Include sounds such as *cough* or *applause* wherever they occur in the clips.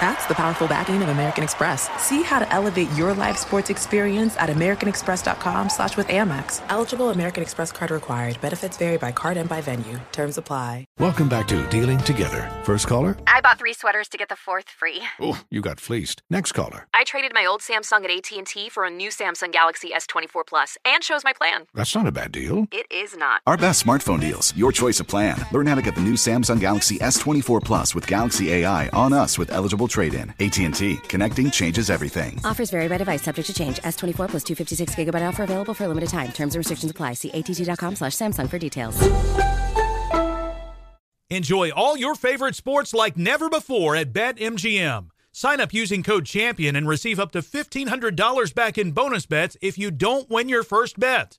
That's the powerful backing of American Express. See how to elevate your live sports experience at americanexpress.com slash with Amex. Eligible American Express card required. Benefits vary by card and by venue. Terms apply. Welcome back to Dealing Together. First caller? I bought three sweaters to get the fourth free. Oh, you got fleeced. Next caller. I traded my old Samsung at AT&T for a new Samsung Galaxy S24 Plus and shows my plan. That's not a bad deal. It is not. Our best smartphone deals. Your choice of plan. Learn how to get the new Samsung Galaxy S24 Plus with Galaxy AI on us with eligible trade-in. AT&T. Connecting changes everything. Offers vary by device. Subject to change. S24 plus 256 gigabyte offer available for a limited time. Terms and restrictions apply. See att.com slash Samsung for details. Enjoy all your favorite sports like never before at BetMGM. Sign up using code CHAMPION and receive up to $1,500 back in bonus bets if you don't win your first bet.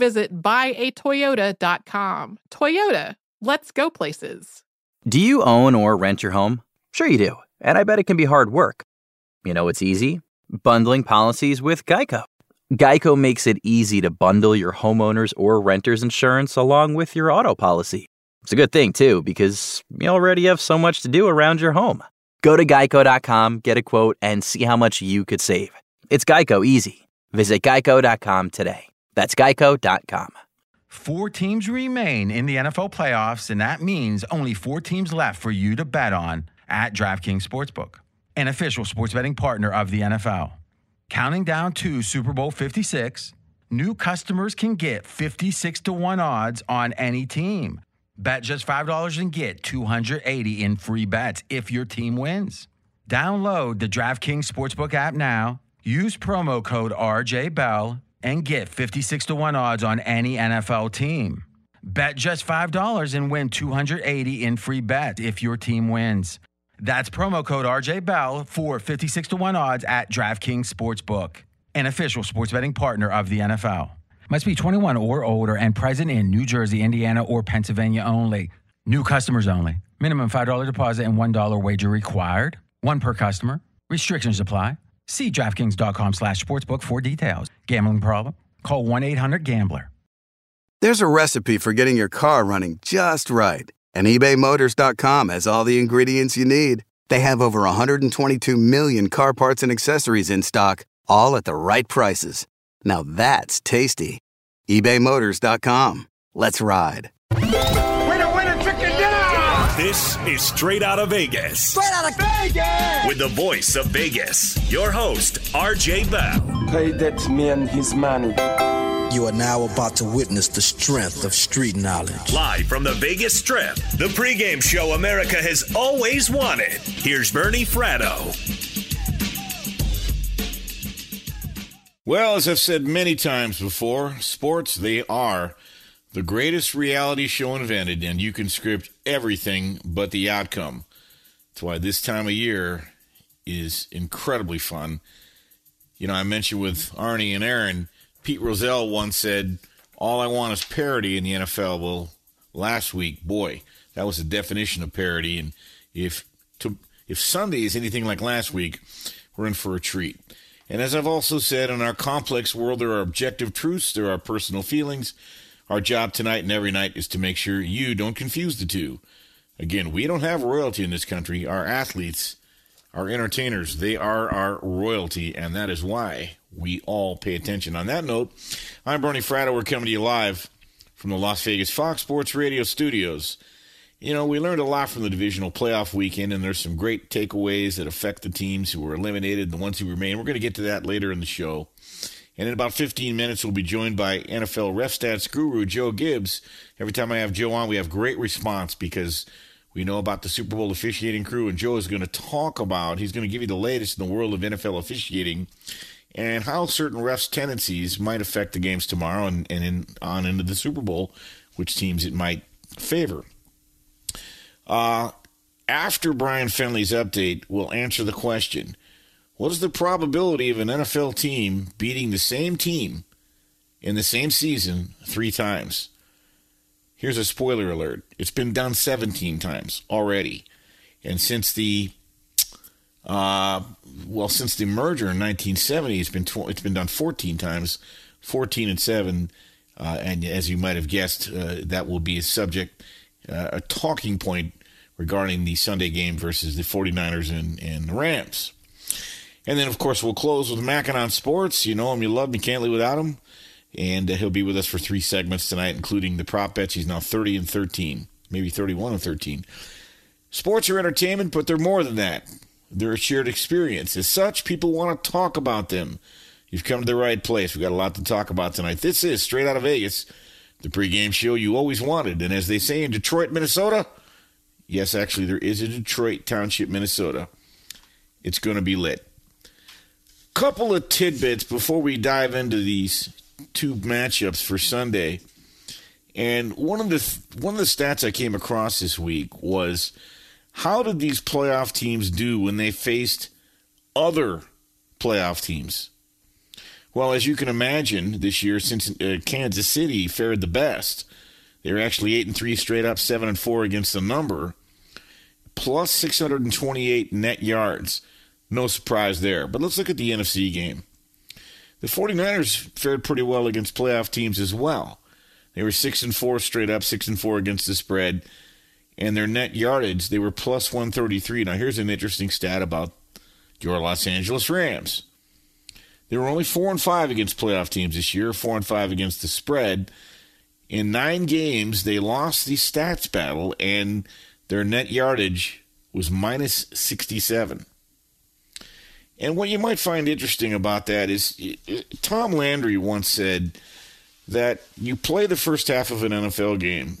visit buyatoyota.com. Toyota, let's go places. Do you own or rent your home? Sure, you do. And I bet it can be hard work. You know, it's easy bundling policies with Geico. Geico makes it easy to bundle your homeowner's or renter's insurance along with your auto policy. It's a good thing, too, because you already have so much to do around your home. Go to geico.com, get a quote, and see how much you could save. It's Geico easy. Visit geico.com today. That's geico.com. Four teams remain in the NFL playoffs, and that means only four teams left for you to bet on at DraftKings Sportsbook, an official sports betting partner of the NFL. Counting down to Super Bowl 56, new customers can get 56 to 1 odds on any team. Bet just $5 and get 280 in free bets if your team wins. Download the DraftKings Sportsbook app now. Use promo code RJ Bell and get 56 to 1 odds on any NFL team. Bet just $5 and win 280 in free bets if your team wins. That's promo code RJ Bell for 56 to 1 odds at DraftKings Sportsbook, an official sports betting partner of the NFL. Must be 21 or older and present in New Jersey, Indiana, or Pennsylvania only. New customers only. Minimum $5 deposit and $1 wager required. One per customer. Restrictions apply. See DraftKings.com slash sportsbook for details. Gambling problem? Call 1-800-GAMBLER. There's a recipe for getting your car running just right. And ebaymotors.com has all the ingredients you need. They have over 122 million car parts and accessories in stock, all at the right prices. Now that's tasty. ebaymotors.com. Let's ride. This is Straight Out of Vegas. Straight out of Vegas! With the voice of Vegas, your host, RJ Bell. Pay that man his money. You are now about to witness the strength of street knowledge. Live from the Vegas Strip, the pregame show America has always wanted. Here's Bernie Fratto. Well, as I've said many times before, sports, they are the greatest reality show invented, and you can script everything but the outcome. That's why this time of year is incredibly fun. You know, I mentioned with Arnie and Aaron, Pete Rozelle once said, All I want is parity in the NFL. Well, last week. Boy, that was the definition of parody. And if to, if Sunday is anything like last week, we're in for a treat. And as I've also said, in our complex world, there are objective truths, there are personal feelings. Our job tonight and every night is to make sure you don't confuse the two. Again, we don't have royalty in this country. Our athletes, our entertainers, they are our royalty, and that is why we all pay attention. On that note, I'm Bernie Fratto. We're coming to you live from the Las Vegas Fox Sports Radio studios. You know, we learned a lot from the divisional playoff weekend, and there's some great takeaways that affect the teams who were eliminated and the ones who remain. We're going to get to that later in the show. And in about 15 minutes, we'll be joined by NFL ref stats guru Joe Gibbs. Every time I have Joe on, we have great response because we know about the Super Bowl officiating crew, and Joe is going to talk about, he's going to give you the latest in the world of NFL officiating and how certain refs' tendencies might affect the games tomorrow and, and in, on into the Super Bowl, which teams it might favor. Uh, after Brian Finley's update, we'll answer the question What is the probability of an NFL team beating the same team in the same season three times? Here's a spoiler alert it's been done 17 times already. And since the uh, well, since the merger in 1970, it's been tw- it's been done 14 times, 14 and seven, uh, and as you might have guessed, uh, that will be a subject, uh, a talking point regarding the Sunday game versus the 49ers and, and the Rams. And then, of course, we'll close with Mackinon Sports. You know him, you love him, you can't live without him. And uh, he'll be with us for three segments tonight, including the prop bets. He's now 30 and 13, maybe 31 and 13. Sports are entertainment, but they're more than that. They're a shared experience. As such, people want to talk about them. You've come to the right place. We've got a lot to talk about tonight. This is Straight Out of Vegas, the pregame show you always wanted. And as they say in Detroit, Minnesota, yes, actually, there is a Detroit Township, Minnesota. It's going to be lit. Couple of tidbits before we dive into these two matchups for Sunday. And one of the one of the stats I came across this week was how did these playoff teams do when they faced other playoff teams? Well, as you can imagine, this year since uh, Kansas City fared the best, they were actually eight and three straight up, seven and four against the number, plus 628 net yards. No surprise there. But let's look at the NFC game. The 49ers fared pretty well against playoff teams as well. They were 6 and 4 straight up, 6 and 4 against the spread, and their net yardage, they were plus 133. Now here's an interesting stat about your Los Angeles Rams. They were only 4 and 5 against playoff teams this year, 4 and 5 against the spread. In 9 games, they lost the stats battle and their net yardage was minus 67. And what you might find interesting about that is Tom Landry once said that you play the first half of an NFL game,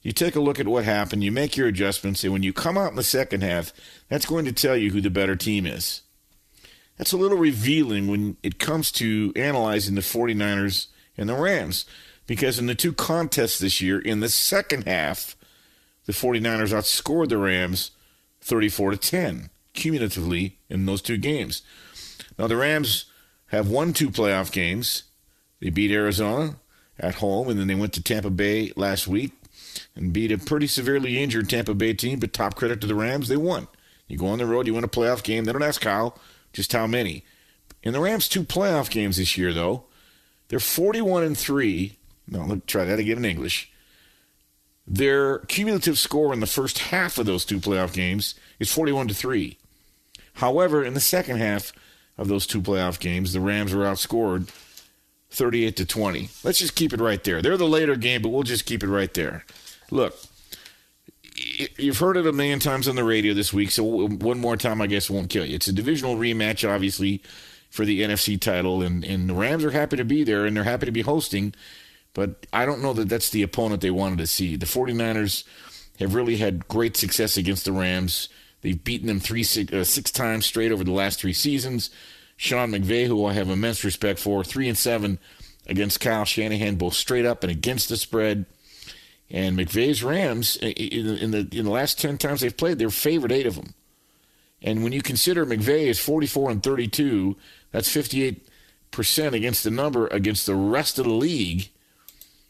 you take a look at what happened, you make your adjustments, and when you come out in the second half, that's going to tell you who the better team is. That's a little revealing when it comes to analyzing the 49ers and the Rams, because in the two contests this year, in the second half, the 49ers outscored the Rams 34 to 10 cumulatively in those two games. Now, the Rams have won two playoff games. They beat Arizona at home, and then they went to Tampa Bay last week and beat a pretty severely injured Tampa Bay team, but top credit to the Rams, they won. You go on the road, you win a playoff game. They don't ask Kyle just how many. In the Rams' two playoff games this year, though, they're 41 and 3. No, let me try that again in English. Their cumulative score in the first half of those two playoff games is 41 to 3. However, in the second half of those two playoff games, the Rams were outscored 38 to 20. Let's just keep it right there. They're the later game, but we'll just keep it right there. Look, you've heard it a million times on the radio this week, so one more time, I guess, won't kill you. It's a divisional rematch, obviously, for the NFC title, and, and the Rams are happy to be there, and they're happy to be hosting, but I don't know that that's the opponent they wanted to see. The 49ers have really had great success against the Rams. They've beaten them three six, uh, six times straight over the last three seasons. Sean McVay, who I have immense respect for, three and seven against Kyle Shanahan, both straight up and against the spread. And McVay's Rams, in the in the last ten times they've played, they're favored eight of them. And when you consider McVay is 44 and 32, that's 58 percent against the number against the rest of the league.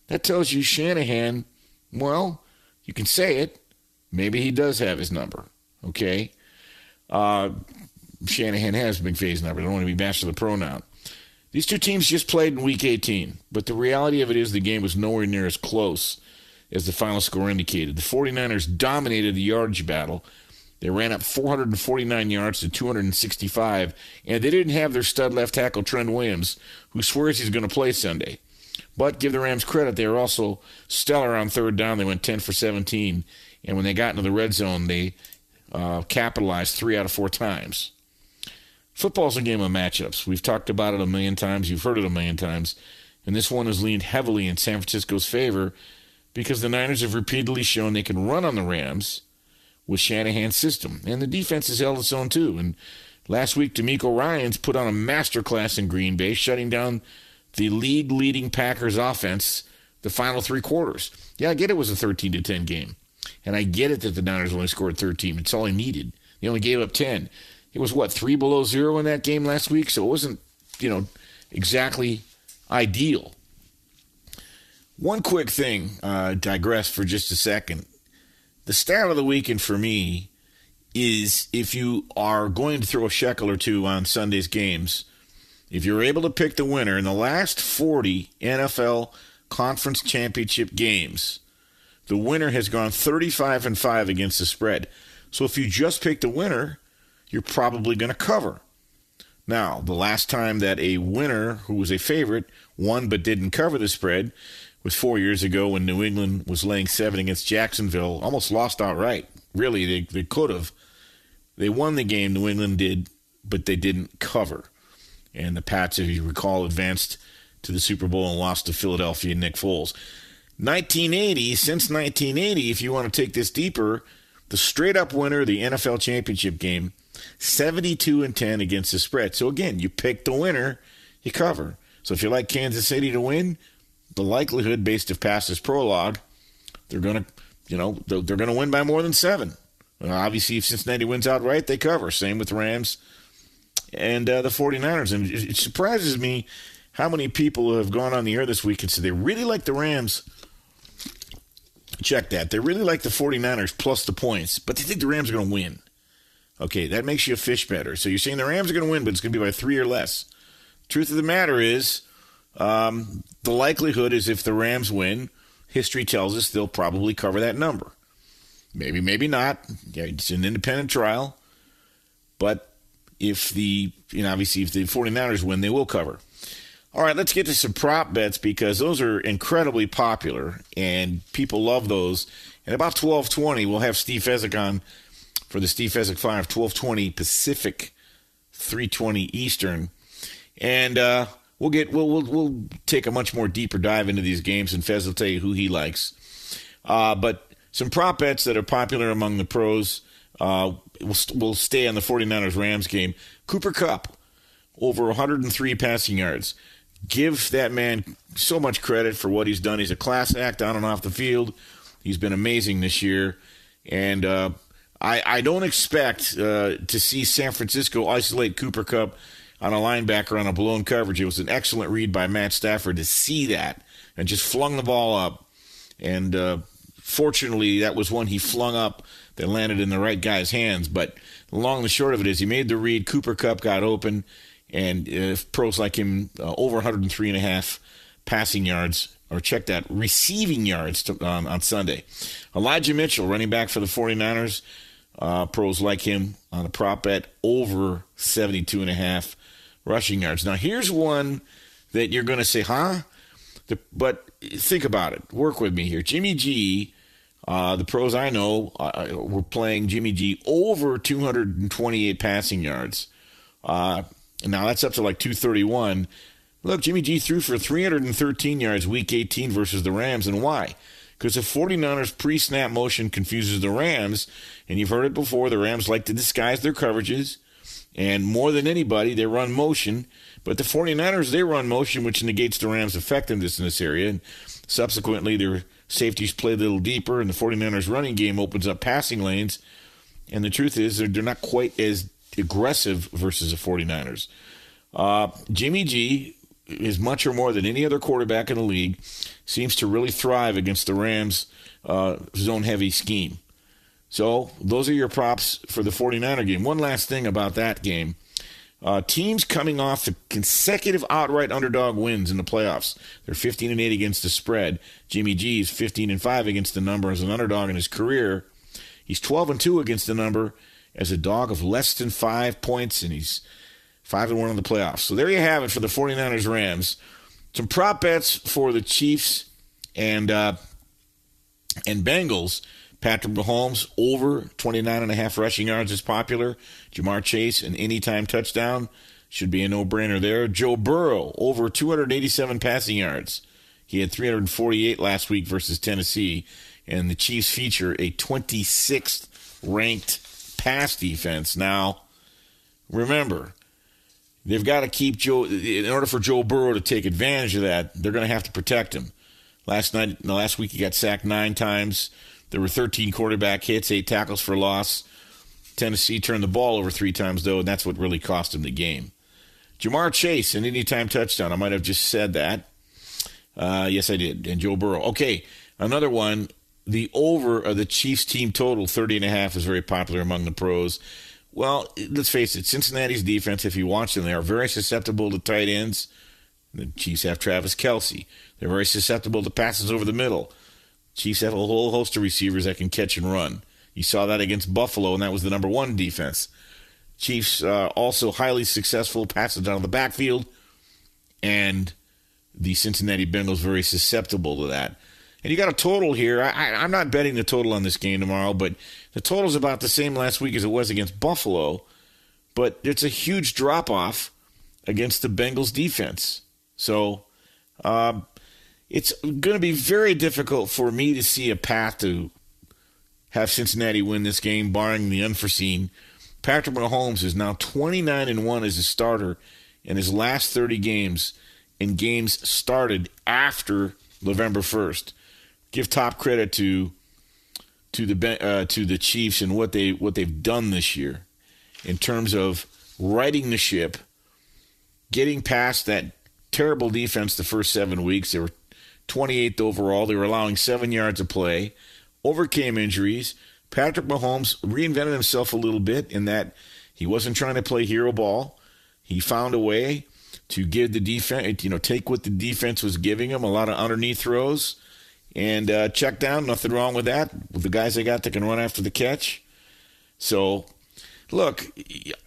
That tells you Shanahan Well, you can say it. Maybe he does have his number. Okay. Uh, Shanahan has McVay's number. I don't want to be master of the pronoun. These two teams just played in week 18, but the reality of it is the game was nowhere near as close as the final score indicated. The 49ers dominated the yardage battle. They ran up 449 yards to 265, and they didn't have their stud left tackle, Trent Williams, who swears he's going to play Sunday. But give the Rams credit, they were also stellar on third down. They went 10 for 17, and when they got into the red zone, they uh, capitalized three out of four times. Football's a game of matchups. We've talked about it a million times. You've heard it a million times. And this one has leaned heavily in San Francisco's favor because the Niners have repeatedly shown they can run on the Rams with Shanahan's system. And the defense has held its own too. And last week, DeMeco Ryans put on a masterclass in Green Bay, shutting down the league leading Packers offense the final three quarters. Yeah, I get it was a 13 to 10 game. And I get it that the Niners only scored 13. It's all he needed. They only gave up 10 it was what three below zero in that game last week, so it wasn't you know exactly ideal. One quick thing, uh, digress for just a second. The stat of the weekend for me is if you are going to throw a shekel or two on Sunday's games, if you're able to pick the winner in the last 40 NFL conference championship games, the winner has gone 35 and 5 against the spread. So if you just pick the winner, you're probably going to cover. Now, the last time that a winner who was a favorite won but didn't cover the spread was four years ago when New England was laying seven against Jacksonville, almost lost outright. Really, they, they could have. They won the game, New England did, but they didn't cover. And the Pats, if you recall, advanced to the Super Bowl and lost to Philadelphia and Nick Foles. 1980, since 1980, if you want to take this deeper, the straight up winner of the NFL championship game 72 and 10 against the spread. So again, you pick the winner, you cover. So if you like Kansas City to win, the likelihood based of past prologue, they're going to, you know, they're, they're going to win by more than seven. Well, obviously, if Cincinnati wins outright, they cover. Same with Rams and uh, the 49ers. And it, it surprises me how many people have gone on the air this week and said they really like the Rams. Check that. They really like the 49ers plus the points, but they think the Rams are going to win. Okay, that makes you a fish better. So you're saying the Rams are going to win, but it's going to be by three or less. Truth of the matter is, um, the likelihood is if the Rams win, history tells us they'll probably cover that number. Maybe, maybe not. Yeah, it's an independent trial. But if the, you know, obviously if the 49ers win, they will cover. All right, let's get to some prop bets because those are incredibly popular and people love those. And about 1220, we'll have Steve Fezzik on for the Steve Fezzik 5, 1220 Pacific, 320 Eastern. And uh, we'll get we'll, we'll we'll take a much more deeper dive into these games, and Fez will tell you who he likes. Uh, but some prop bets that are popular among the pros. Uh, we'll, we'll stay on the 49ers Rams game. Cooper Kupp over 103 passing yards. Give that man so much credit for what he's done. He's a class act on and off the field. He's been amazing this year. And uh, I, I don't expect uh, to see San Francisco isolate Cooper Kupp on a linebacker on a blown coverage. It was an excellent read by Matt Stafford to see that and just flung the ball up. And uh, fortunately, that was one he flung up that landed in the right guy's hands. But long and short of it is he made the read. Cooper Kupp got open, and uh, pros like him uh, over 103 and a half passing yards or check that receiving yards to, um, on Sunday. Elijah Mitchell, running back for the 49ers, uh, pros like him on a prop bet over 72 and a half rushing yards. Now, here's one that you're going to say, huh? The, but think about it. Work with me here. Jimmy G, uh, the pros I know uh, uh were playing Jimmy G over 228 passing yards. Uh, now that's up to like 231. Look, Jimmy G threw for 313 yards week 18 versus the Rams. And why? because the 49ers pre snap motion confuses the Rams. And you've heard it before the Rams like to disguise their coverages. And more than anybody, they run motion. But the 49ers, they run motion, which negates the Rams' effectiveness in this area. And subsequently, their safeties play a little deeper, and the 49ers' running game opens up passing lanes. And the truth is, they're, they're not quite as aggressive versus the 49ers. Uh, Jimmy G is much or more than any other quarterback in the league seems to really thrive against the Rams' uh, zone heavy scheme. So those are your props for the 49er game. One last thing about that game. Uh, teams coming off the consecutive outright underdog wins in the playoffs. They're 15 and 8 against the spread. Jimmy G is 15 and 5 against the number as an underdog in his career. He's 12 and 2 against the number as a dog of less than 5 points and he's 5 and 1 in the playoffs. So there you have it for the 49ers Rams. Some prop bets for the Chiefs and uh, and Bengals. Patrick Mahomes over 29 and a half rushing yards is popular. Ja'Marr Chase an anytime touchdown should be a no-brainer there. Joe Burrow over 287 passing yards. He had 348 last week versus Tennessee, and the Chiefs feature a 26th ranked pass defense. Now, remember, they've got to keep Joe in order for Joe Burrow to take advantage of that. They're going to have to protect him. Last night, the last week, he got sacked nine times. There were 13 quarterback hits, eight tackles for loss. Tennessee turned the ball over three times, though, and that's what really cost him the game. Ja'Marr Chase, an anytime touchdown. I might have just said that. Uh, yes, I did. And Joe Burrow. Okay, another one. The over of the Chiefs team total, 30 and a half, is very popular among the pros. Well, let's face it, Cincinnati's defense, if you watch them, they are very susceptible to tight ends. The Chiefs have Travis Kelce. They're very susceptible to passes over the middle. Chiefs have a whole host of receivers that can catch and run. You saw that against Buffalo, and that was the number one defense. Chiefs uh, also highly successful passes down the backfield, and the Cincinnati Bengals very susceptible to that. And you got a total here. I, I'm not betting the total on this game tomorrow, but the total's about the same last week as it was against Buffalo. But it's a huge drop off against the Bengals defense. So um, it's going to be very difficult for me to see a path to have Cincinnati win this game, barring the unforeseen. Patrick Mahomes is now 29 and 1 as a starter in his last 30 games in games started after November 1st. Give top credit to to the uh, to the Chiefs and what they what they've done this year in terms of righting the ship, getting past that terrible defense the first 7 weeks. They were 28th overall. They were allowing 7 yards of play, overcame injuries. Patrick Mahomes reinvented himself a little bit in that he wasn't trying to play hero ball. He found a way to give the defense, you know, take what the defense was giving him, a lot of underneath throws, and uh, check down. Nothing wrong with that. With the guys they got that can run after the catch. So, look,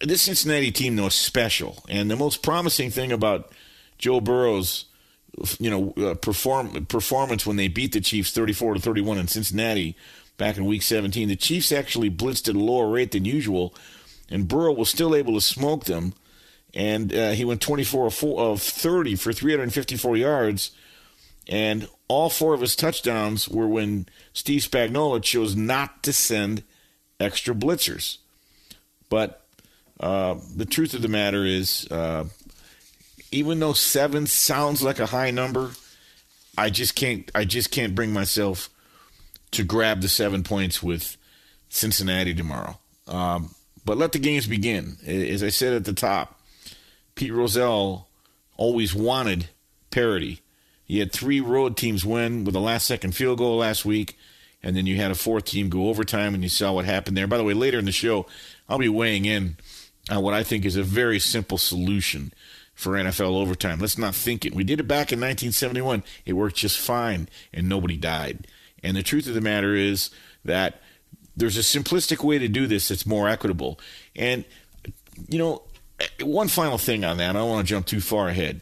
this Cincinnati team though is special, and the most promising thing about Joe Burrow's, you know, uh, perform performance when they beat the Chiefs thirty-four to thirty-one in Cincinnati back in Week 17, the Chiefs actually blitzed at a lower rate than usual, and Burrow was still able to smoke them and uh, he went 24 of 30 for 354 yards. And all four of his touchdowns were when Steve Spagnuolo chose not to send extra blitzers. But uh, the truth of the matter is, uh, even though seven sounds like a high number, I just can't. I just can't bring myself to grab the seven points with Cincinnati tomorrow. Um, but let the games begin. As I said at the top, Pete Rozelle always wanted parity. He had three road teams win with a last second field goal last week, and then you had a fourth team go overtime, and you saw what happened there. By the way, later in the show, I'll be weighing in on what I think is a very simple solution for NFL overtime. Let's not think it. We did it back in 1971. It worked just fine, and nobody died. And the truth of the matter is that there's a simplistic way to do this that's more equitable. And, you know, one final thing on that. I don't want to jump too far ahead.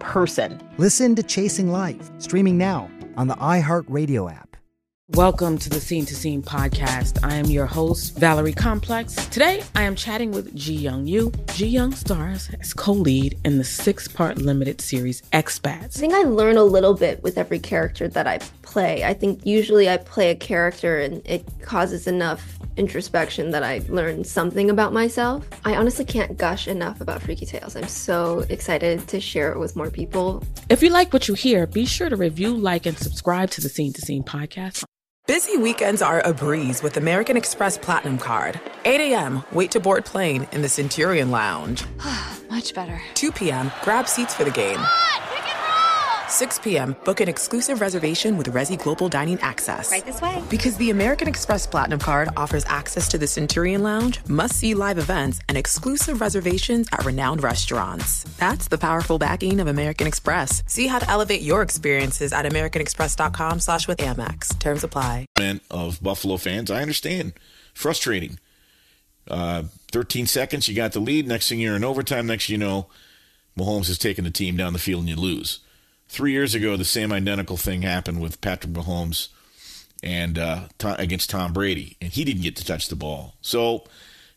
person. Listen to Chasing Life, streaming now on the iHeartRadio app. Welcome to the Scene to Scene podcast. I am your host, Valerie Complex. Today, I am chatting with Ji Young Yu. Ji Young stars as co lead in the six part limited series Expats. I think I learn a little bit with every character that I play. I think usually I play a character and it causes enough introspection that I learned something about myself. I honestly can't gush enough about Freaky Tales. I'm so excited to share it with more people. If you like what you hear, be sure to review, like, and subscribe to the Scene to Scene podcast. Busy weekends are a breeze with American Express Platinum Card. 8 a.m., wait to board plane in the Centurion Lounge. *sighs* Much better. 2 p.m., grab seats for the game. 6 p.m., book an exclusive reservation with Resy Global Dining Access. Right this way. Because the American Express Platinum Card offers access to the Centurion Lounge, must see live events, and exclusive reservations at renowned restaurants. That's the powerful backing of American Express. See how to elevate your experiences at AmericanExpress.com slash with Amex. Terms apply. Of Buffalo fans, I understand. Frustrating. Uh, 13 seconds, you got the lead. Next thing you're in overtime. Next you know, Mahomes has taken the team down the field and you lose. Three years ago, the same identical thing happened with Patrick Mahomes and uh, against Tom Brady, and he didn't get to touch the ball. So,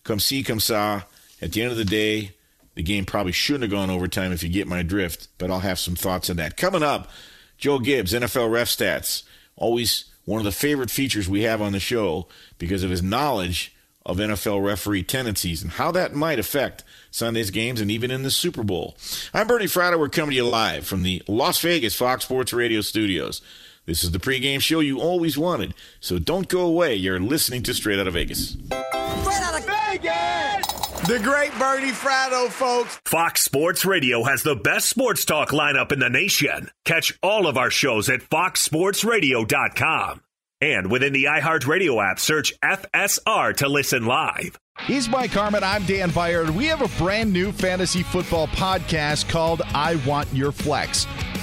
come see, come saw. At the end of the day, the game probably shouldn't have gone overtime if you get my drift, but I'll have some thoughts on that. Coming up, Joe Gibbs, NFL Ref Stats. Always one of the favorite features we have on the show because of his knowledge of NFL referee tendencies and how that might affect Sunday's games and even in the Super Bowl. I'm Bernie Fratto. We're coming to you live from the Las Vegas Fox Sports Radio studios. This is the pregame show you always wanted, so don't go away. You're listening to Straight Out of Vegas. Straight out of Vegas! The great Bernie Fratto, folks. Fox Sports Radio has the best sports talk lineup in the nation. Catch all of our shows at foxsportsradio.com. And within the iHeartRadio app, search FSR to listen live. He's Mike Harmon. I'm Dan Beyer. We have a brand new fantasy football podcast called I Want Your Flex.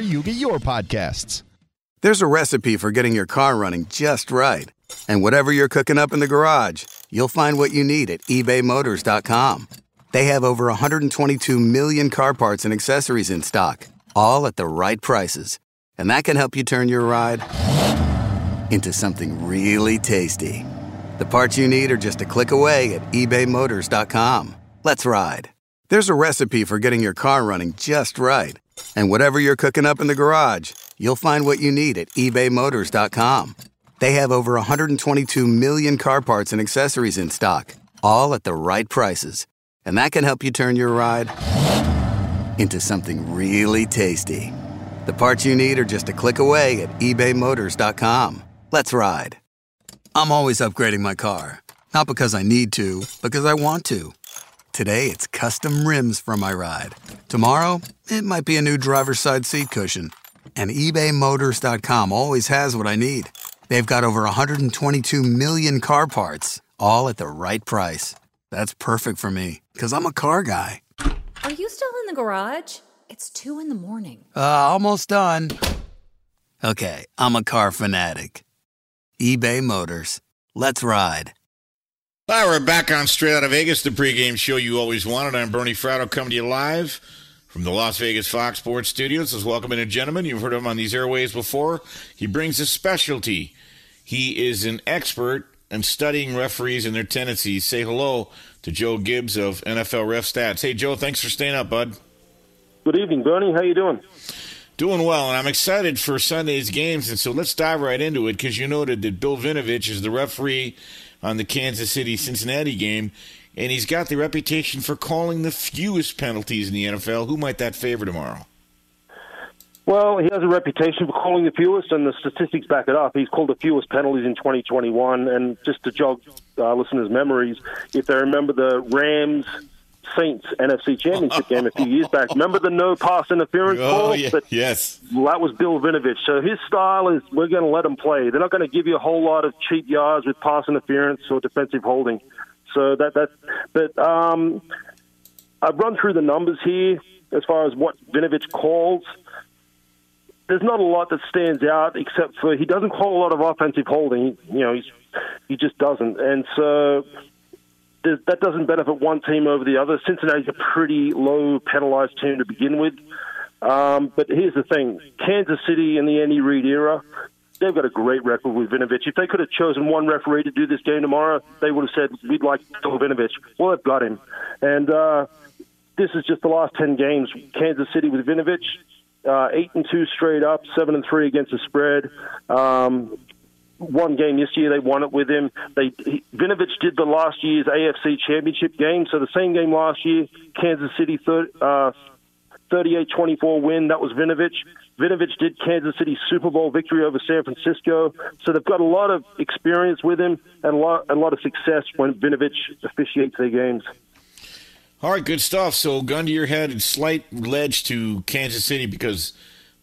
you get your podcasts. There's a recipe for getting your car running just right. And whatever you're cooking up in the garage, you'll find what you need at ebaymotors.com. They have over 122 million car parts and accessories in stock, all at the right prices. And that can help you turn your ride into something really tasty. The parts you need are just a click away at ebaymotors.com. Let's ride. There's a recipe for getting your car running just right. And whatever you're cooking up in the garage, you'll find what you need at ebaymotors.com. They have over 122 million car parts and accessories in stock, all at the right prices. And that can help you turn your ride into something really tasty. The parts you need are just a click away at ebaymotors.com. Let's ride. I'm always upgrading my car. Not because I need to, because I want to. Today, it's custom rims for my ride. Tomorrow, it might be a new driver's side seat cushion. And ebaymotors.com always has what I need. They've got over 122 million car parts, all at the right price. That's perfect for me, because I'm a car guy. Are you still in the garage? It's two in the morning. Uh, almost done. Okay, I'm a car fanatic eBay Motors. Let's ride. Hi, we're back on Straight Out of Vegas, the pregame show you always wanted. I'm Bernie Fratto coming to you live from the Las Vegas Fox Sports Studios. Let's welcome in a gentleman. You've heard of him on these airways before. He brings a specialty. He is an expert and studying referees and their tendencies. Say hello to Joe Gibbs of NFL Ref Stats. Hey, Joe, thanks for staying up, bud. Good evening, Bernie. How you doing? Doing well, and I'm excited for Sunday's games. And so let's dive right into it because you noted that Bill Vinovich is the referee on the Kansas City Cincinnati game, and he's got the reputation for calling the fewest penalties in the NFL. Who might that favor tomorrow? Well, he has a reputation for calling the fewest, and the statistics back it up. He's called the fewest penalties in 2021. And just to jog uh, listeners' memories, if they remember the Rams Saints NFC Championship game a few years back, remember the no pass interference oh, call? Yeah, But yes. that was Bill Vinovich. So his style is we're going to let him play. They're not going to give you a whole lot of cheap yards with pass interference or defensive holding. So that that but um, I've run through the numbers here as far as what Vinovich calls there's not a lot that stands out except for he doesn't call a lot of offensive holding. You know, he's, he just doesn't, and so that doesn't benefit one team over the other. Cincinnati's a pretty low penalized team to begin with. Um, but here's the thing: Kansas City in the Andy Reid era, they've got a great record with Vinovich. If they could have chosen one referee to do this game tomorrow, they would have said we'd like Bill Vinovich. Well, they've got him, and uh, this is just the last ten games. Kansas City with Vinovich uh, eight and two straight up, seven and three against the spread. Um, one game this year they won it with him. They he, Vinovich did the last year's AFC Championship game, so the same game last year, Kansas City thir- uh, 38-24 win. That was Vinovich. Vinovich did Kansas City Super Bowl victory over San Francisco, so they've got a lot of experience with him and a lot, a lot of success when Vinovich officiates their games. All right, good stuff. So, gun to your head, slight ledge to Kansas City because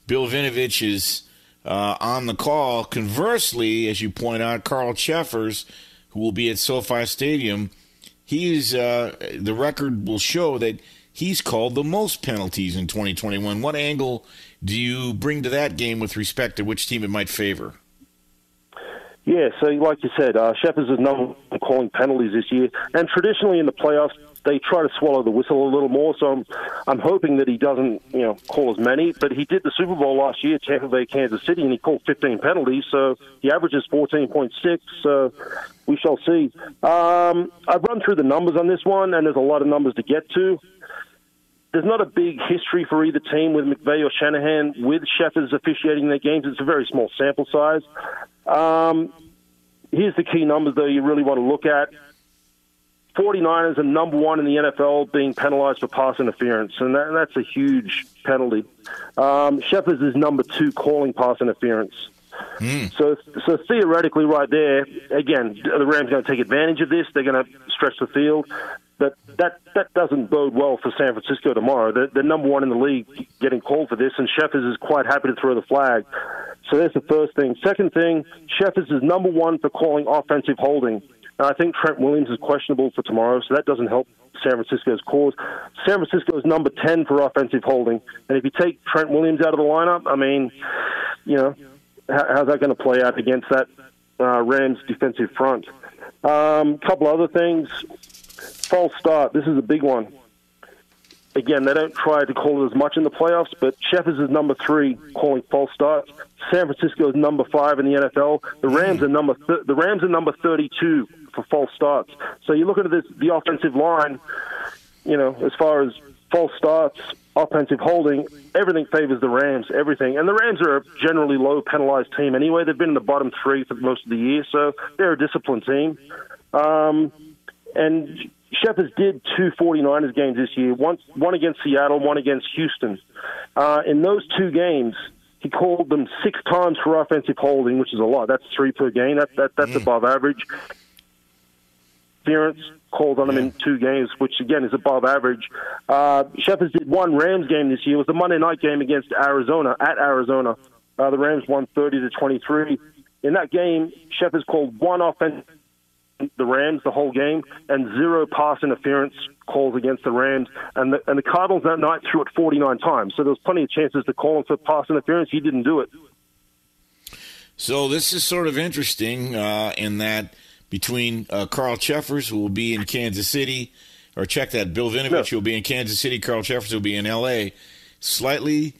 Bill Vinovich is uh, on the call. Conversely, as you point out, Carl Cheffers, who will be at SoFi Stadium, he's uh, the record will show that he's called the most penalties in 2021. What angle do you bring to that game with respect to which team it might favor? Yeah, so like you said, uh, Cheffers is number calling penalties this year, and traditionally in the playoffs they try to swallow the whistle a little more. So I'm, I'm hoping that he doesn't, you know, call as many. But he did the Super Bowl last year, Tampa Bay, Kansas City, and he called 15 penalties. So he averages 14.6. So we shall see. Um, I've run through the numbers on this one, and there's a lot of numbers to get to. There's not a big history for either team with McVay or Shanahan with Cheffers officiating their games. It's a very small sample size. Um, here's the key numbers, though, you really want to look at. 49ers are number one in the NFL being penalized for pass interference, and that, that's a huge penalty. Um, Cheffers is number two calling pass interference. Mm. So, so theoretically, right there, again, the Rams are going to take advantage of this. They're going to stretch the field, but that that doesn't bode well for San Francisco tomorrow. They're, they're number one in the league getting called for this, and Cheffers is quite happy to throw the flag. So that's the first thing. Second thing, Cheffers is number one for calling offensive holding. And I think Trent Williams is questionable for tomorrow, so that doesn't help San Francisco's cause. San Francisco is number 10 for offensive holding. And if you take Trent Williams out of the lineup, I mean, you know, how, how's that going to play out against that uh, Rams defensive front? A um, couple other things. False start. This is a big one. Again, they don't try to call it as much in the playoffs, but Cheffers is number three calling false starts. San Francisco is number five in the NFL. The Rams are number th- the Rams are number thirty-two for false starts. So you look at this the offensive line. You know, as far as false starts, offensive holding, everything favors the Rams. Everything, and the Rams are a generally low penalized team anyway. They've been in the bottom three for most of the year, so they're a disciplined team. Um, and Cheffers did two 49ers games this year, one, one against Seattle, one against Houston. Uh, in those two games, he called them six times for offensive holding, which is a lot. That's three per game. That, that, that's mm. above average. Interference called on him in two games, which again is above average. Uh, Cheffers did one Rams game this year. It was the Monday night game against Arizona at Arizona. Uh, the Rams won 30 to 23. In that game, Cheffers called one offense the Rams the whole game and zero pass interference calls against the Rams. And the, and the Cardinals that night threw it 49 times. So there was plenty of chances to call him for pass interference. He didn't do it. So this is sort of interesting uh, in that between uh, Carl Cheffers, who will be in Kansas City, or check that, Bill Vinovich, no. who will be in Kansas City, Carl Cheffers will be in L.A., slightly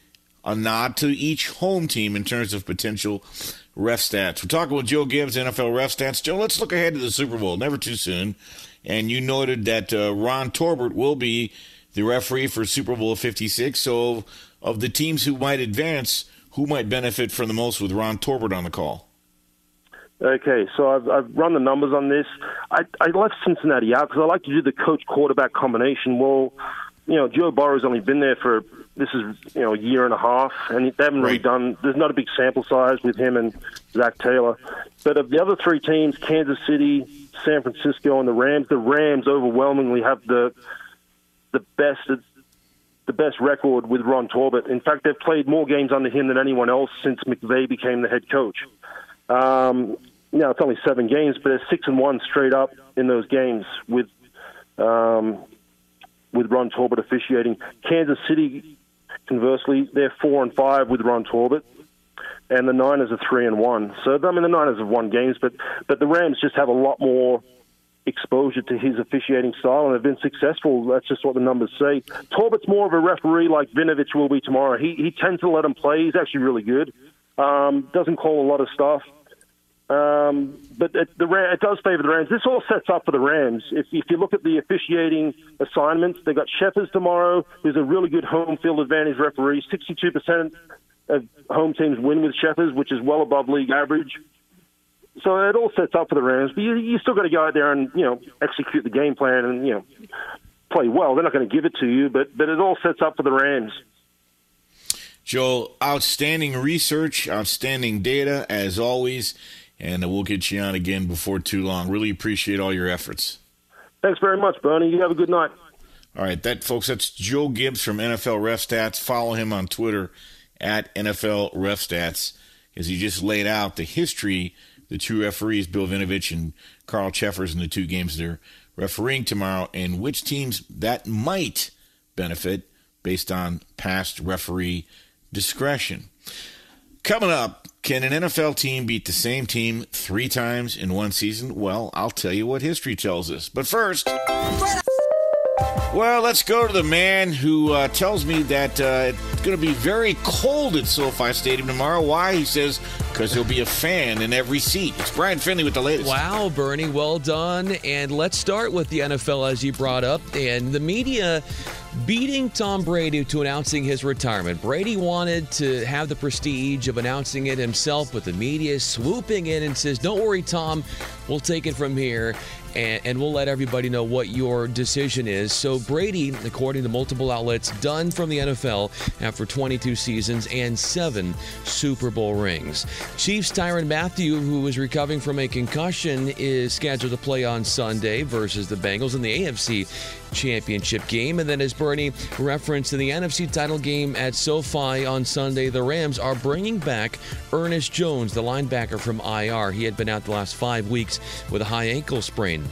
a nod to each home team in terms of potential Ref Stats. We're talking with Joe Gibbs, NFL Ref Stats. Joe, let's look ahead to the Super Bowl. Never too soon. And you noted that uh, Ron Torbert will be the referee for Super Bowl 56. So, of the teams who might advance, who might benefit from the most with Ron Torbert on the call? Okay, so I've, I've run the numbers on this. I, I left Cincinnati out because I like to do the coach quarterback combination. Well, you know, Joe Burrow's only been there for this is you know a year and a half, and they haven't really done. There's not a big sample size with him and Zac Taylor. But of the other three teams, Kansas City, San Francisco, and the Rams, the Rams overwhelmingly have the the best the best record with Ron Torbert. In fact, they've played more games under him than anyone else since McVay became the head coach. Um, you know, it's only seven games, but they're six and one straight up in those games with um, with Ron Torbert officiating. Kansas City, conversely, they're four and five with Ron Torbert, and the Niners are three and one. So I mean, the Niners have won games, but but the Rams just have a lot more exposure to his officiating style and have been successful. That's just what the numbers say. Torbert's more of a referee like Vinovich will be tomorrow. He he tends to let him play. He's actually really good. Um, doesn't call a lot of stuff. Um, but it, the it does favour the Rams. This all sets up for the Rams. If, if you look at the officiating assignments, they've got Cheffers tomorrow, who's a really good home field advantage referee. 62% of home teams win with Cheffers, which is well above league average. So it all sets up for the Rams, but you, you still got to go out there and you know execute the game plan and you know play well. They're not going to give it to you, but but it all sets up for the Rams. Joel, outstanding research, outstanding data as always, and we'll get you on again before too long. Really appreciate all your efforts. Thanks very much, Bernie. You have a good night. All right, that folks, that's Joe Gibbs from NFL Ref Stats. Follow him on Twitter at NFL Ref Stats as he just laid out the history the two referees, Bill Vinovich and Carl Cheffers, in the two games they're refereeing tomorrow, and which teams that might benefit based on past referee discretion. Coming up, can an NFL team beat the same team three times in one season? Well, I'll tell you what history tells us. But first. Well, let's go to the man who uh, tells me that uh, it's going to be very cold at SoFi Stadium tomorrow. Why? He says because there'll be a fan in every seat. It's Brian Finley with the latest. Wow, Bernie, well done. And let's start with the NFL as you brought up. And the media beating Tom Brady to announcing his retirement. Brady wanted to have the prestige of announcing it himself, but the media swooping in and says, Don't worry, Tom, we'll take it from here and, and, we'll let everybody know what your decision is. So, Brady, according to multiple outlets, done from the NFL after 22 seasons and seven Super Bowl rings. Chiefs Tyrann Mathieu, who is recovering from a concussion, is scheduled to play on Sunday versus the Bengals in the AFC championship game. And then, as Bernie referenced in the NFC title game at SoFi on Sunday, the Rams are bringing back Ernest Jones, the linebacker from IR. He had been out the last five weeks with a high ankle sprain.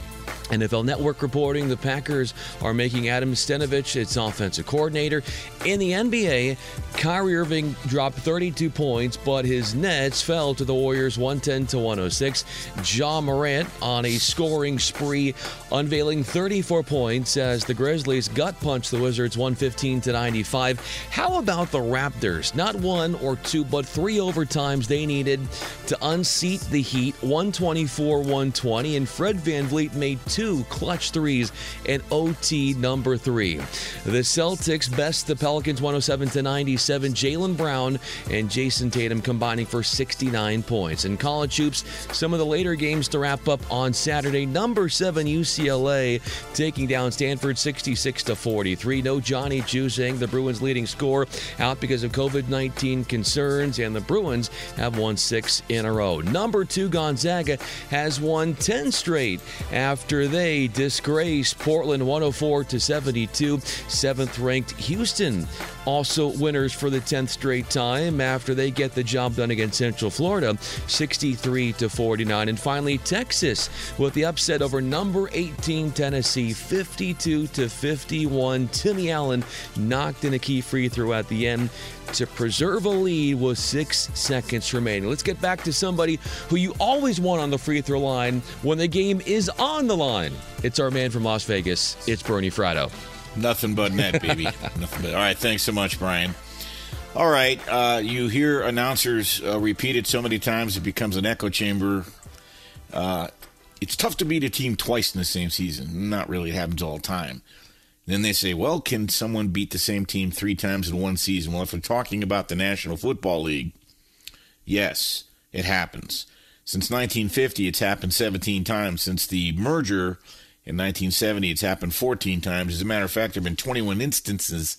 NFL Network reporting the Packers are making Adam Stenavich its offensive coordinator. In the NBA, Kyrie Irving dropped 32 points, but his Nets fell to the Warriors 110 to 106. Ja Morant on a scoring spree, unveiling 34 points as the Grizzlies gut punched the Wizards 115 to 95. How about the Raptors? Not one or two, but three overtimes they needed to unseat the Heat 124 120, and Fred VanVleet made two clutch threes and OT number three. The Celtics best the Pelicans 107 to 97. Jaylen Brown and Jayson Tatum combining for 69 points. In college hoops, some of the later games to wrap up on Saturday. Number seven UCLA taking down Stanford 66 to 43. No Johnny Juzang, the Bruins' leading scorer, out because of COVID-19 concerns, and the Bruins have won six in a row. Number two Gonzaga has won 10 straight after they disgrace Portland 104 to 72. Seventh ranked Houston also winners for the 10th straight time after they get the job done against Central Florida 63 to 49. And finally, Texas with the upset over number 18 Tennessee 52 to 51. Timmy Allen knocked in a key free throw at the end to preserve a lead with six seconds remaining. Let's get back to somebody who you always want on the free throw line when the game is on the line. It's our man from Las Vegas. It's Bernie Fratto. Nothing but net, baby. *laughs* Nothing but. All right, thanks so much, Brian. All right, uh, you hear announcers uh, repeat it so many times it becomes an echo chamber. Uh, it's tough to beat a team twice in the same season. Not really, it happens all the time. Then they say, well, can someone beat the same team three times in one season? Well, if we're talking about the National Football League, yes, it happens. Since 1950, it's happened 17 times. Since the merger in 1970, it's happened 14 times. As a matter of fact, there have been 21 instances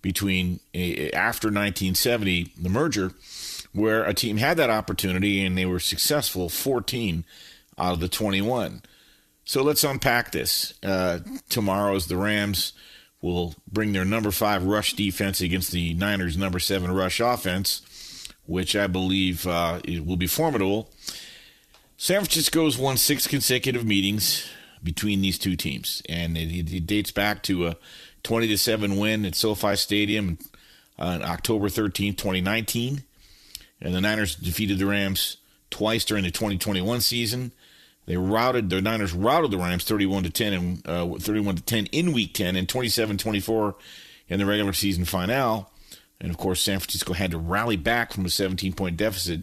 between uh, after 1970, the merger, where a team had that opportunity and they were successful 14 out of the 21. So let's unpack this. Uh, tomorrow's the Rams will bring their number five rush defense against the Niners' number seven rush offense, which I believe uh, will be formidable. San Francisco's won six consecutive meetings between these two teams, and it, it dates back to a 20 to 7 win at SoFi Stadium on October 13, 2019. And the Niners defeated the Rams twice during the 2021 season. They routed the Niners routed the Rams 31 to 10 and uh, 31 to 10 in Week 10 and 27-24 in the regular season final. And of course, San Francisco had to rally back from a 17 point deficit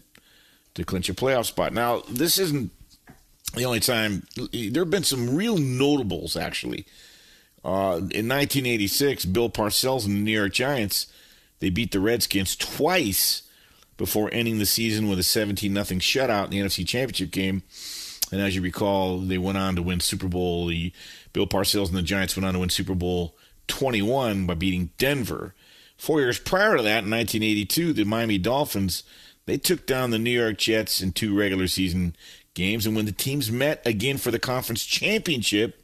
to clinch a playoff spot. Now, this isn't the only time. There have been some real notables actually uh, in 1986, Bill Parcells and the New York Giants, they beat the Redskins twice before ending the season with a 17 0 shutout in the NFC Championship game. And as you recall, they went on to win Super Bowl. The Bill Parcells and the Giants went on to win Super Bowl 21 by beating Denver. Four years prior to that, in 1982, the Miami Dolphins they took down the New York Jets in two regular season games. And when the teams met again for the conference championship,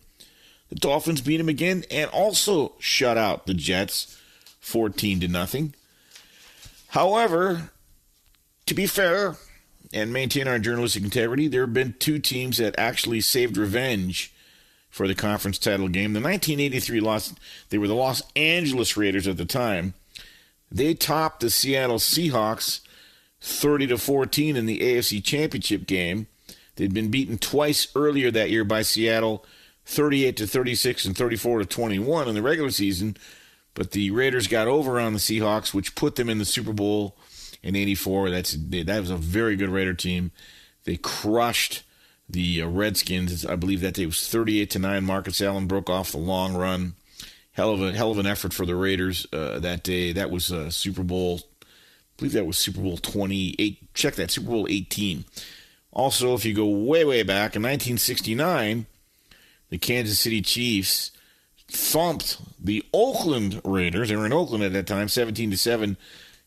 the Dolphins beat them again and also shut out the Jets 14 to nothing. However, to be fair and maintain our journalistic integrity, there have been two teams that actually saved revenge for the conference title game. The 1983 loss, they were the Los Angeles Raiders at the time. They topped the Seattle Seahawks 30 to 14 in the AFC Championship game. They'd been beaten twice earlier that year by Seattle 38 to 36 and 34 to 21 in the regular season, but the Raiders got over on the Seahawks, which put them in the Super Bowl in '84. That's that was a very good Raider team. They crushed the uh, Redskins. I believe that day was 38 to nine. Marcus Allen broke off the long run. Hell of a hell of an effort for the Raiders uh, that day. That was uh, Super Bowl. I believe that was Super Bowl 28. Check that Super Bowl 18. Also, if you go way way back in 1969 the Kansas City Chiefs thumped the Oakland Raiders. They were in Oakland at that time, 17 to 7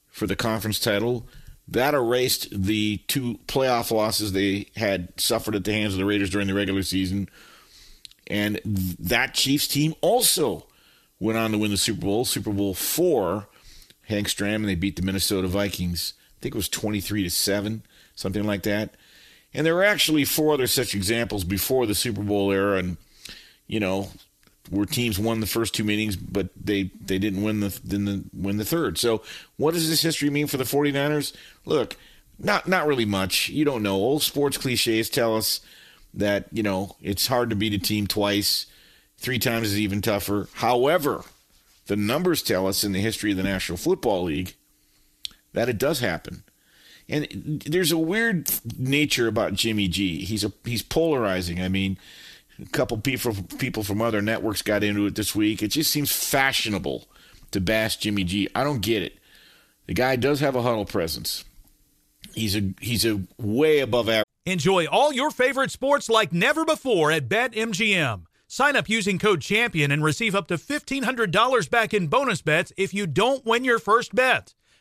for the conference title. That erased the two playoff losses they had suffered at the hands of the Raiders during the regular season. And that Chiefs team also went on to win the Super Bowl, Super Bowl 4. Hank Stram, and they beat the Minnesota Vikings. I think it was 23 to 7, something like that. And there were actually four other such examples before the Super Bowl era, and you know, where teams won the first two meetings, but they, they didn't win the, didn't win the third. So what does this history mean for the 49ers? Look, not not really much. You don't know. Old sports cliches tell us that, you know, it's hard to beat a team twice. Three times is even tougher. However, the numbers tell us in the history of the National Football League that it does happen. And there's a weird nature about Jimmy G. He's a he's polarizing. I mean, a couple people people from other networks got into it this week. It just seems fashionable to bash Jimmy G. I don't get it. The guy does have a huddle presence. He's a he's a way above average. Enjoy all your favorite sports like never before at BetMGM. Sign up using code CHAMPION and receive up to $1,500 back in bonus bets if you don't win your first bet.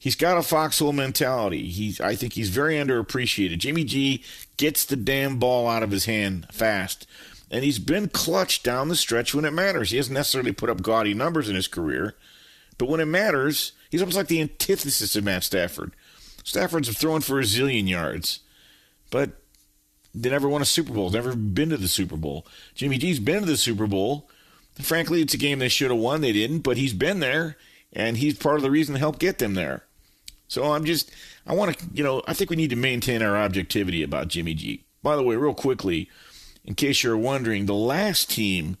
He's got a foxhole mentality. He's, I think he's very underappreciated. Jimmy G gets the damn ball out of his hand fast, and he's been clutch down the stretch when it matters. He hasn't necessarily put up gaudy numbers in his career, but when it matters, he's almost like the antithesis of Matt Stafford. Stafford's throwing for a zillion yards, but they never won a Super Bowl. Never been to the Super Bowl. Jimmy G's been to the Super Bowl. Frankly, it's a game they should have won. They didn't, but he's been there, and he's part of the reason to help get them there. So I'm just, I want to, you know, I think we need to maintain our objectivity about Jimmy G. By the way, real quickly, in case you're wondering, the last team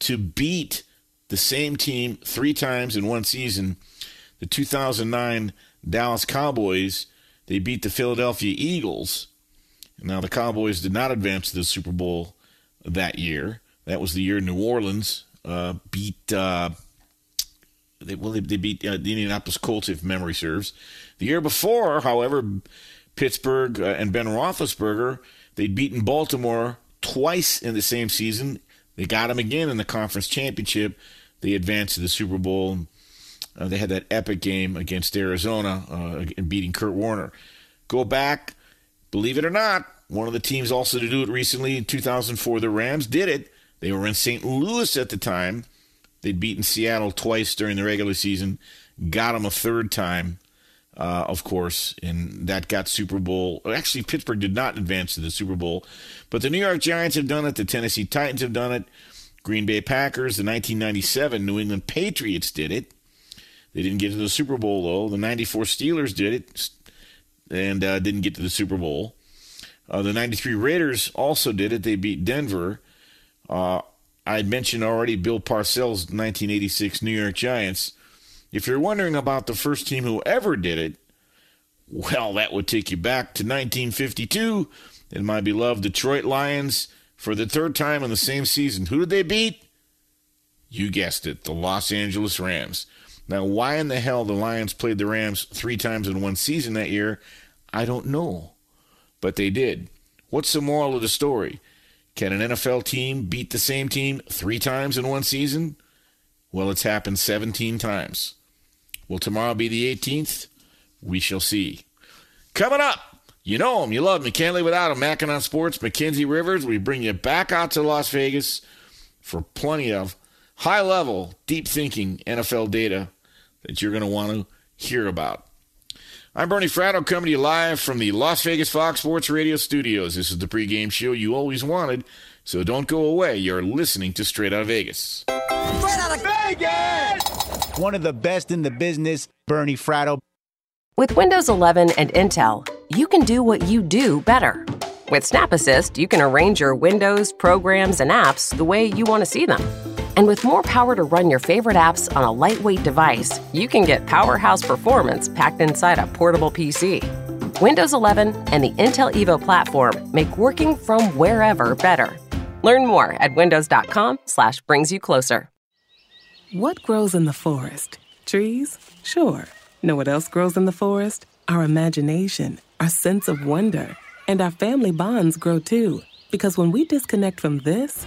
to beat the same team three times in one season, the 2009 Dallas Cowboys, they beat the Philadelphia Eagles. Now, the Cowboys did not advance to the Super Bowl that year. That was the year New Orleans uh, beat. Uh, they, well, they, they beat uh, the Indianapolis Colts, if memory serves. The year before, however, Pittsburgh uh, and Ben Roethlisberger, they'd beaten Baltimore twice in the same season. They got them again in the conference championship. They advanced to the Super Bowl. Uh, they had that epic game against Arizona uh, and beating Kurt Warner. Go back, believe it or not, one of the teams also to do it recently in 2004, the Rams did it. They were in St. Louis at the time. They'd beaten Seattle twice during the regular season, got them a third time, uh, of course, and that got Super Bowl. Actually, Pittsburgh did not advance to the Super Bowl, but the New York Giants have done it. The Tennessee Titans have done it. Green Bay Packers, the 1997 New England Patriots did it. They didn't get to the Super Bowl, though. The 94 Steelers did it and uh, didn't get to the Super Bowl. Uh, the 93 Raiders also did it. They beat Denver. Uh, I mentioned already Bill Parcells' 1986 New York Giants. If you're wondering about the first team who ever did it, well, that would take you back to 1952 and my beloved Detroit Lions for the third time in the same season. Who did they beat? You guessed it, the Los Angeles Rams. Now, why in the hell the Lions played the Rams three times in one season that year, I don't know. But they did. What's the moral of the story? Can an NFL team beat the same team three times in one season? Well, it's happened 17 times. Will tomorrow be the 18th? We shall see. Coming up, you know him, you love him, can't live without him. Mackin on Sports, Mackenzie Rivers. We bring you back out to Las Vegas for plenty of high level, deep thinking NFL data that you're going to want to hear about. I'm Bernie Fratto coming to you live from the Las Vegas Fox Sports Radio studios. This is the pregame show you always wanted, so don't go away. You're listening to Straight Out of Vegas. Straight out of Vegas! One of the best in the business, Bernie Fratto. With Windows 11 and Intel, you can do what you do better. With Snap Assist, you can arrange your windows, programs, and apps the way you want to see them. And with more power to run your favorite apps on a lightweight device, you can get powerhouse performance packed inside a portable PC. Windows 11 and the Intel Evo platform make working from wherever better. Learn more at windows.com/slash brings you closer. What grows in the forest? Trees? Sure. Know what else grows in the forest? Our imagination, our sense of wonder, and our family bonds grow too. Because when we disconnect from this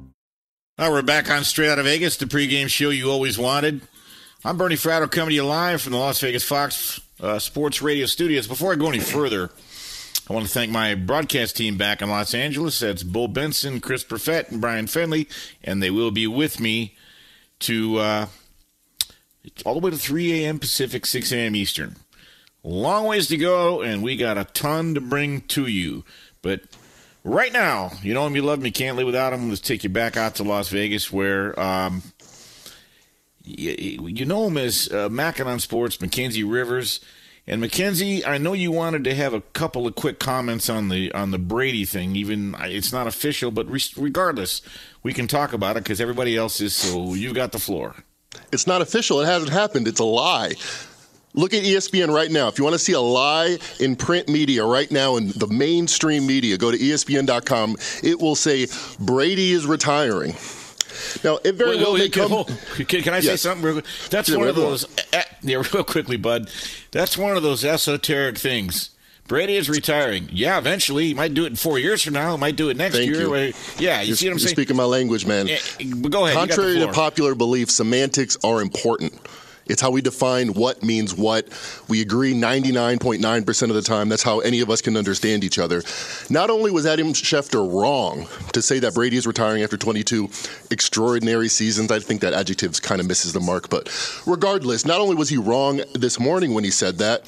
All right, we're back on Straight Out of Vegas, the pregame show you always wanted. I'm Bernie Fratto coming to you live from the Las Vegas Fox uh, Sports Radio studios. Before I go any further, I want to thank my broadcast team back in Los Angeles. That's Bo Benson, Chris Perfett, and Brian Finley, and they will be with me to uh, all the way to 3 a.m. Pacific, 6 a.m. Eastern. Long ways to go, and we got a ton to bring to you. But right now, you know him, you love me, can't live without him. Let's take you back out to Las Vegas, where um, you, you know him as uh, Mackin on Sports, Mackenzie Rivers. And Mackenzie, I know you wanted to have a couple of quick comments on the on the Brady thing. Even it's not official, but re- regardless, we can talk about it because everybody else is. So you've got the floor. It's not official. It hasn't happened. It's a lie. Look at ESPN right now. If you want to see a lie in print media right now in the mainstream media, go to ESPN.com. It will say Brady is retiring. Now, it very well may can, come. hold- can, can I say something? Real quick? That's Yeah, one of those. eh, yeah, *laughs* real quickly, bud. That's one of those esoteric things. Brady is retiring. Yeah, eventually. He might do it in four years from now. He might do it next Thank year. you. Yeah, you You're, see what I'm you're saying? speaking my language, man. Eh, but go ahead. you got the Contrary to popular belief, semantics are important. It's how we define what means what. We agree 99.9% of the time. That's how any of us can understand each other. Not only was Adam Schefter wrong to say that Brady is retiring after 22 extraordinary seasons, I think that adjective kind of misses the mark. But regardless, not only was he wrong this morning when he said that,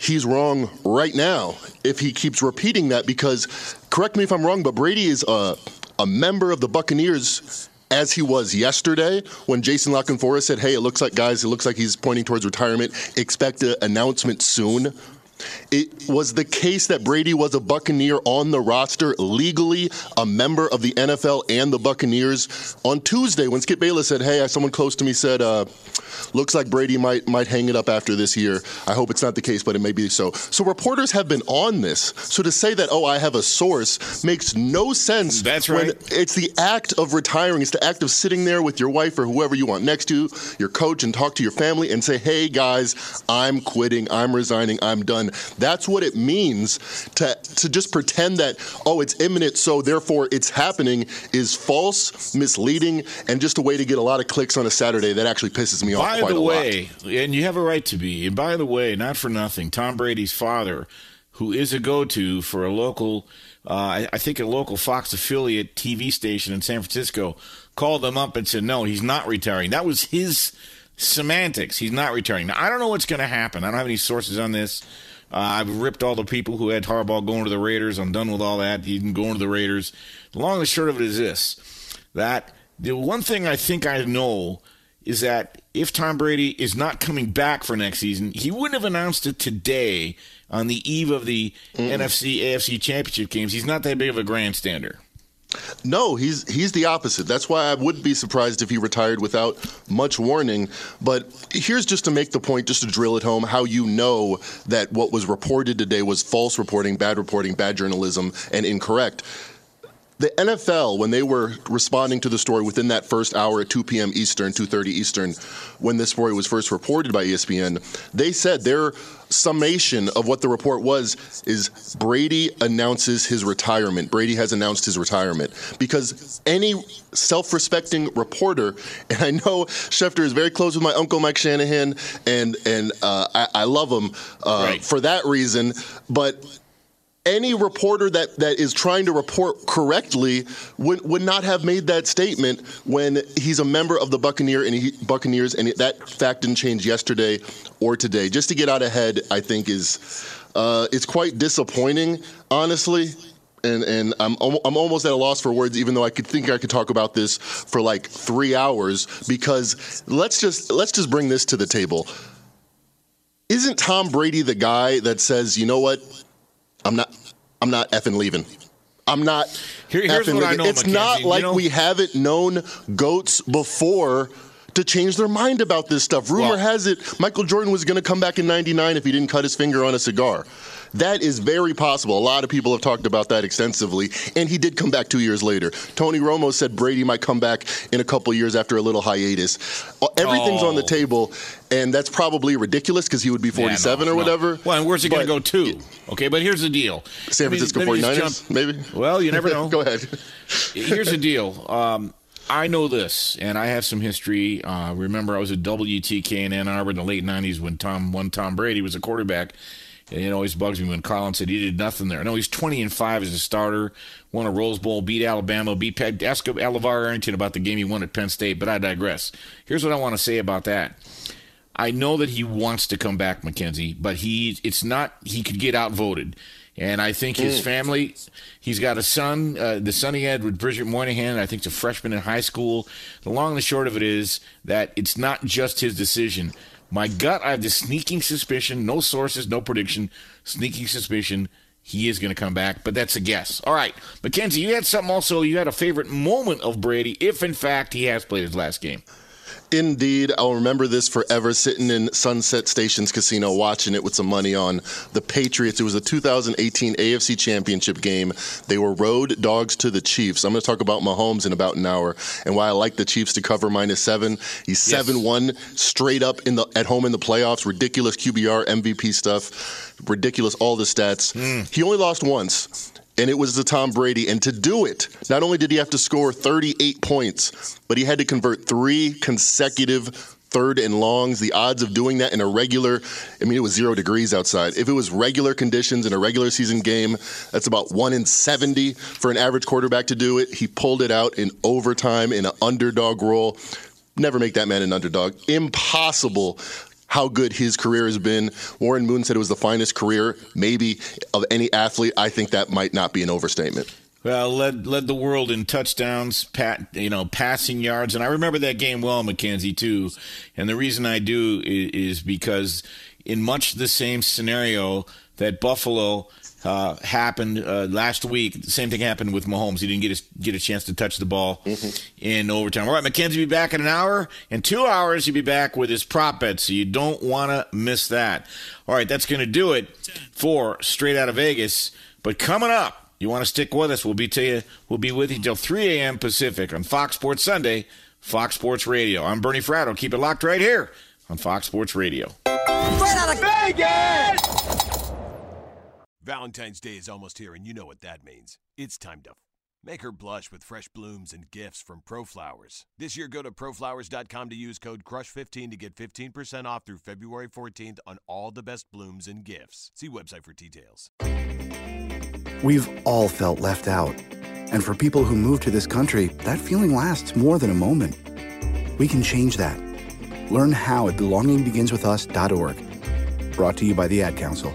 he's wrong right now if he keeps repeating that because correct me if I'm wrong, but Brady is a, a member of the Buccaneers as he was yesterday when Jason La Canfora said, Hey, it looks like guys, it looks like he's pointing towards retirement. Expect an announcement soon. It was the case that Brady was a Buccaneer on the roster, legally a member of the NFL and the Buccaneers. On Tuesday, when Skip Bayless said, "Hey, someone close to me said, uh, looks like Brady might might hang it up after this year." I hope it's not the case, but it may be so. So reporters have been on this. So to say that, "Oh, I have a source," makes no sense. That's when right. it's the act of retiring. It's the act of sitting there with your wife or whoever you want next to your coach, and talk to your family and say, "Hey, guys, I'm quitting. I'm resigning. I'm done." That's what it means to to just pretend that oh, it's imminent, so therefore it's happening is false, misleading, and just a way to get a lot of clicks on a Saturday. That actually pisses me off By quite the a lot. way, and you have a right to be. And by the way, not for nothing, Tom Brady's father, who is a go-to for a local, uh, I, I think a local Fox affiliate TV station in San Francisco, called them up and said, "No, he's not retiring." That was his semantics. He's not retiring. Now I don't know what's going to happen. I don't have any sources on this. Uh, I've ripped all the people who had Harbaugh going to the Raiders. I'm done with all that. He didn't go to the Raiders. The long and short of it is this: that the one thing I think I know is that if Tom Brady is not coming back for next season, he wouldn't have announced it today on the eve of the NFC AFC championship games. He's not that big of a grandstander. No, he's he's the opposite. That's why I wouldn't be surprised if he retired without much warning. But here's just to make the point, just to drill it home, how you know that what was reported today was false reporting, bad reporting, bad journalism, and incorrect. The NFL, when they were responding to the story within that first hour at 2 p.m. Eastern, 2:30 Eastern, when this story was first reported by ESPN, they said their summation of what the report was is Brady announces his retirement. Brady has announced his retirement because any self-respecting reporter, *laughs* and I know Schefter is very close with my uncle Mike Shanahan, and and uh, I, I love him uh, for that reason, but any reporter that, that is trying to report correctly would, would not have made that statement when he's a member of the Buccaneer and he, Buccaneers, and that fact didn't change yesterday or today. Just to get out ahead, I think is uh, it's quite disappointing, honestly. And and I'm I'm almost at a loss for words, even though I could think I could talk about this for like three hours. Because let's just let's just bring this to the table. Isn't Tom Brady the guy that says, you know what, I'm not I'm not effing leaving. I'm not. Here, here's what I know. It's Mackenzie. not like you know, we haven't known goats before to change their mind about this stuff. Rumor Well- has it Michael Jordan was going to come back in 99 if he didn't cut his finger on a cigar. That is very possible. A lot of people have talked about that extensively, and he did come back two years later. Tony Romo said Brady might come back in a couple years after a little hiatus. Uh, Everything's on the Oh. table, and that's probably ridiculous because he would be Yeah, no, 47 or no. whatever. Well, and where's he going to go to? Okay, but here's the deal. San Francisco just 49ers, jump- maybe? Well, you never *laughs* know. Go ahead. Here's the deal. Um, I know this, and I have some history. Uh, remember, I was at WTK in Ann Arbor in the late '90s when Tom, when Tom Brady was a quarterback. And it always bugs me when Colin said he did nothing there. No, he's 20 and five as a starter. Won a Rose Bowl, beat Alabama, beat. Ask LaVar Arrington about the game he won at Penn State. But I digress. Here's what I want to say about that. I know that he wants to come back, Mackenzie, but he it's not he could get outvoted. And I think his Mm. family, he's got a son, uh, the son he had with Bridget Moynahan, I think, a freshman in high school. The long and the short of it is that it's not just his decision. My gut, I have the sneaking suspicion, no sources, no prediction, sneaking suspicion he is going to come back, but that's a guess. All right. Mackenzie, you had something also, you had a favorite moment of Brady, if in fact he has played his last game. Indeed, I'll remember this forever. Sitting in Sunset Stations Casino, watching it with some money on the Patriots. It was a 2018 AFC Championship game. They were road dogs to the Chiefs. I'm going to talk about Mahomes in about an hour and why I like the Chiefs to cover minus seven. He's seven one straight up in the at home in the playoffs. Ridiculous QBR, MVP stuff. Ridiculous all the stats. Mm. He only lost once and it was the Tom Brady. And to do it, not only did he have to score 38 points, but he had to convert three consecutive third and longs. The odds of doing that in a regular, I mean, it was zero degrees outside. If it was regular conditions in a regular season game, that's about one in 70 for an average quarterback to do it. He pulled it out in overtime in an underdog role. Never make that man an underdog. Impossible how good his career has been. Warren Moon said it was the finest career, maybe, of any athlete. I think that might not be an overstatement. Well, led led the world in touchdowns, pat you know, passing yards, and I remember that game well, Mackenzie too. And the reason I do is, is because in much the same scenario that Buffalo uh, happened uh, last week, the same thing happened with Mahomes. He didn't get a, get a chance to touch the ball in overtime. All right, Mackenzie will be back in an hour. In two hours, he'll be back with his prop bet, so you don't want to miss that. All right, that's going to do it for Straight Out of Vegas. But coming up, you want to stick with us? We'll be to you. We'll be with you till 3 a.m. Pacific on Fox Sports Sunday, Fox Sports Radio. I'm Bernie Fratto. Keep it locked right here on Fox Sports Radio. Straight out of Vegas! Valentine's Day is almost here, and you know what that means. It's time to make her blush with fresh blooms and gifts from ProFlowers. This year, go to proflowers.com to use code CRUSH15 to get 15% off through February 14th on all the best blooms and gifts. See website for details. We've all felt left out. And for people who move to this country, that feeling lasts more than a moment. We can change that. Learn how at belongingbeginswithus.org. Brought to you by the Ad Council.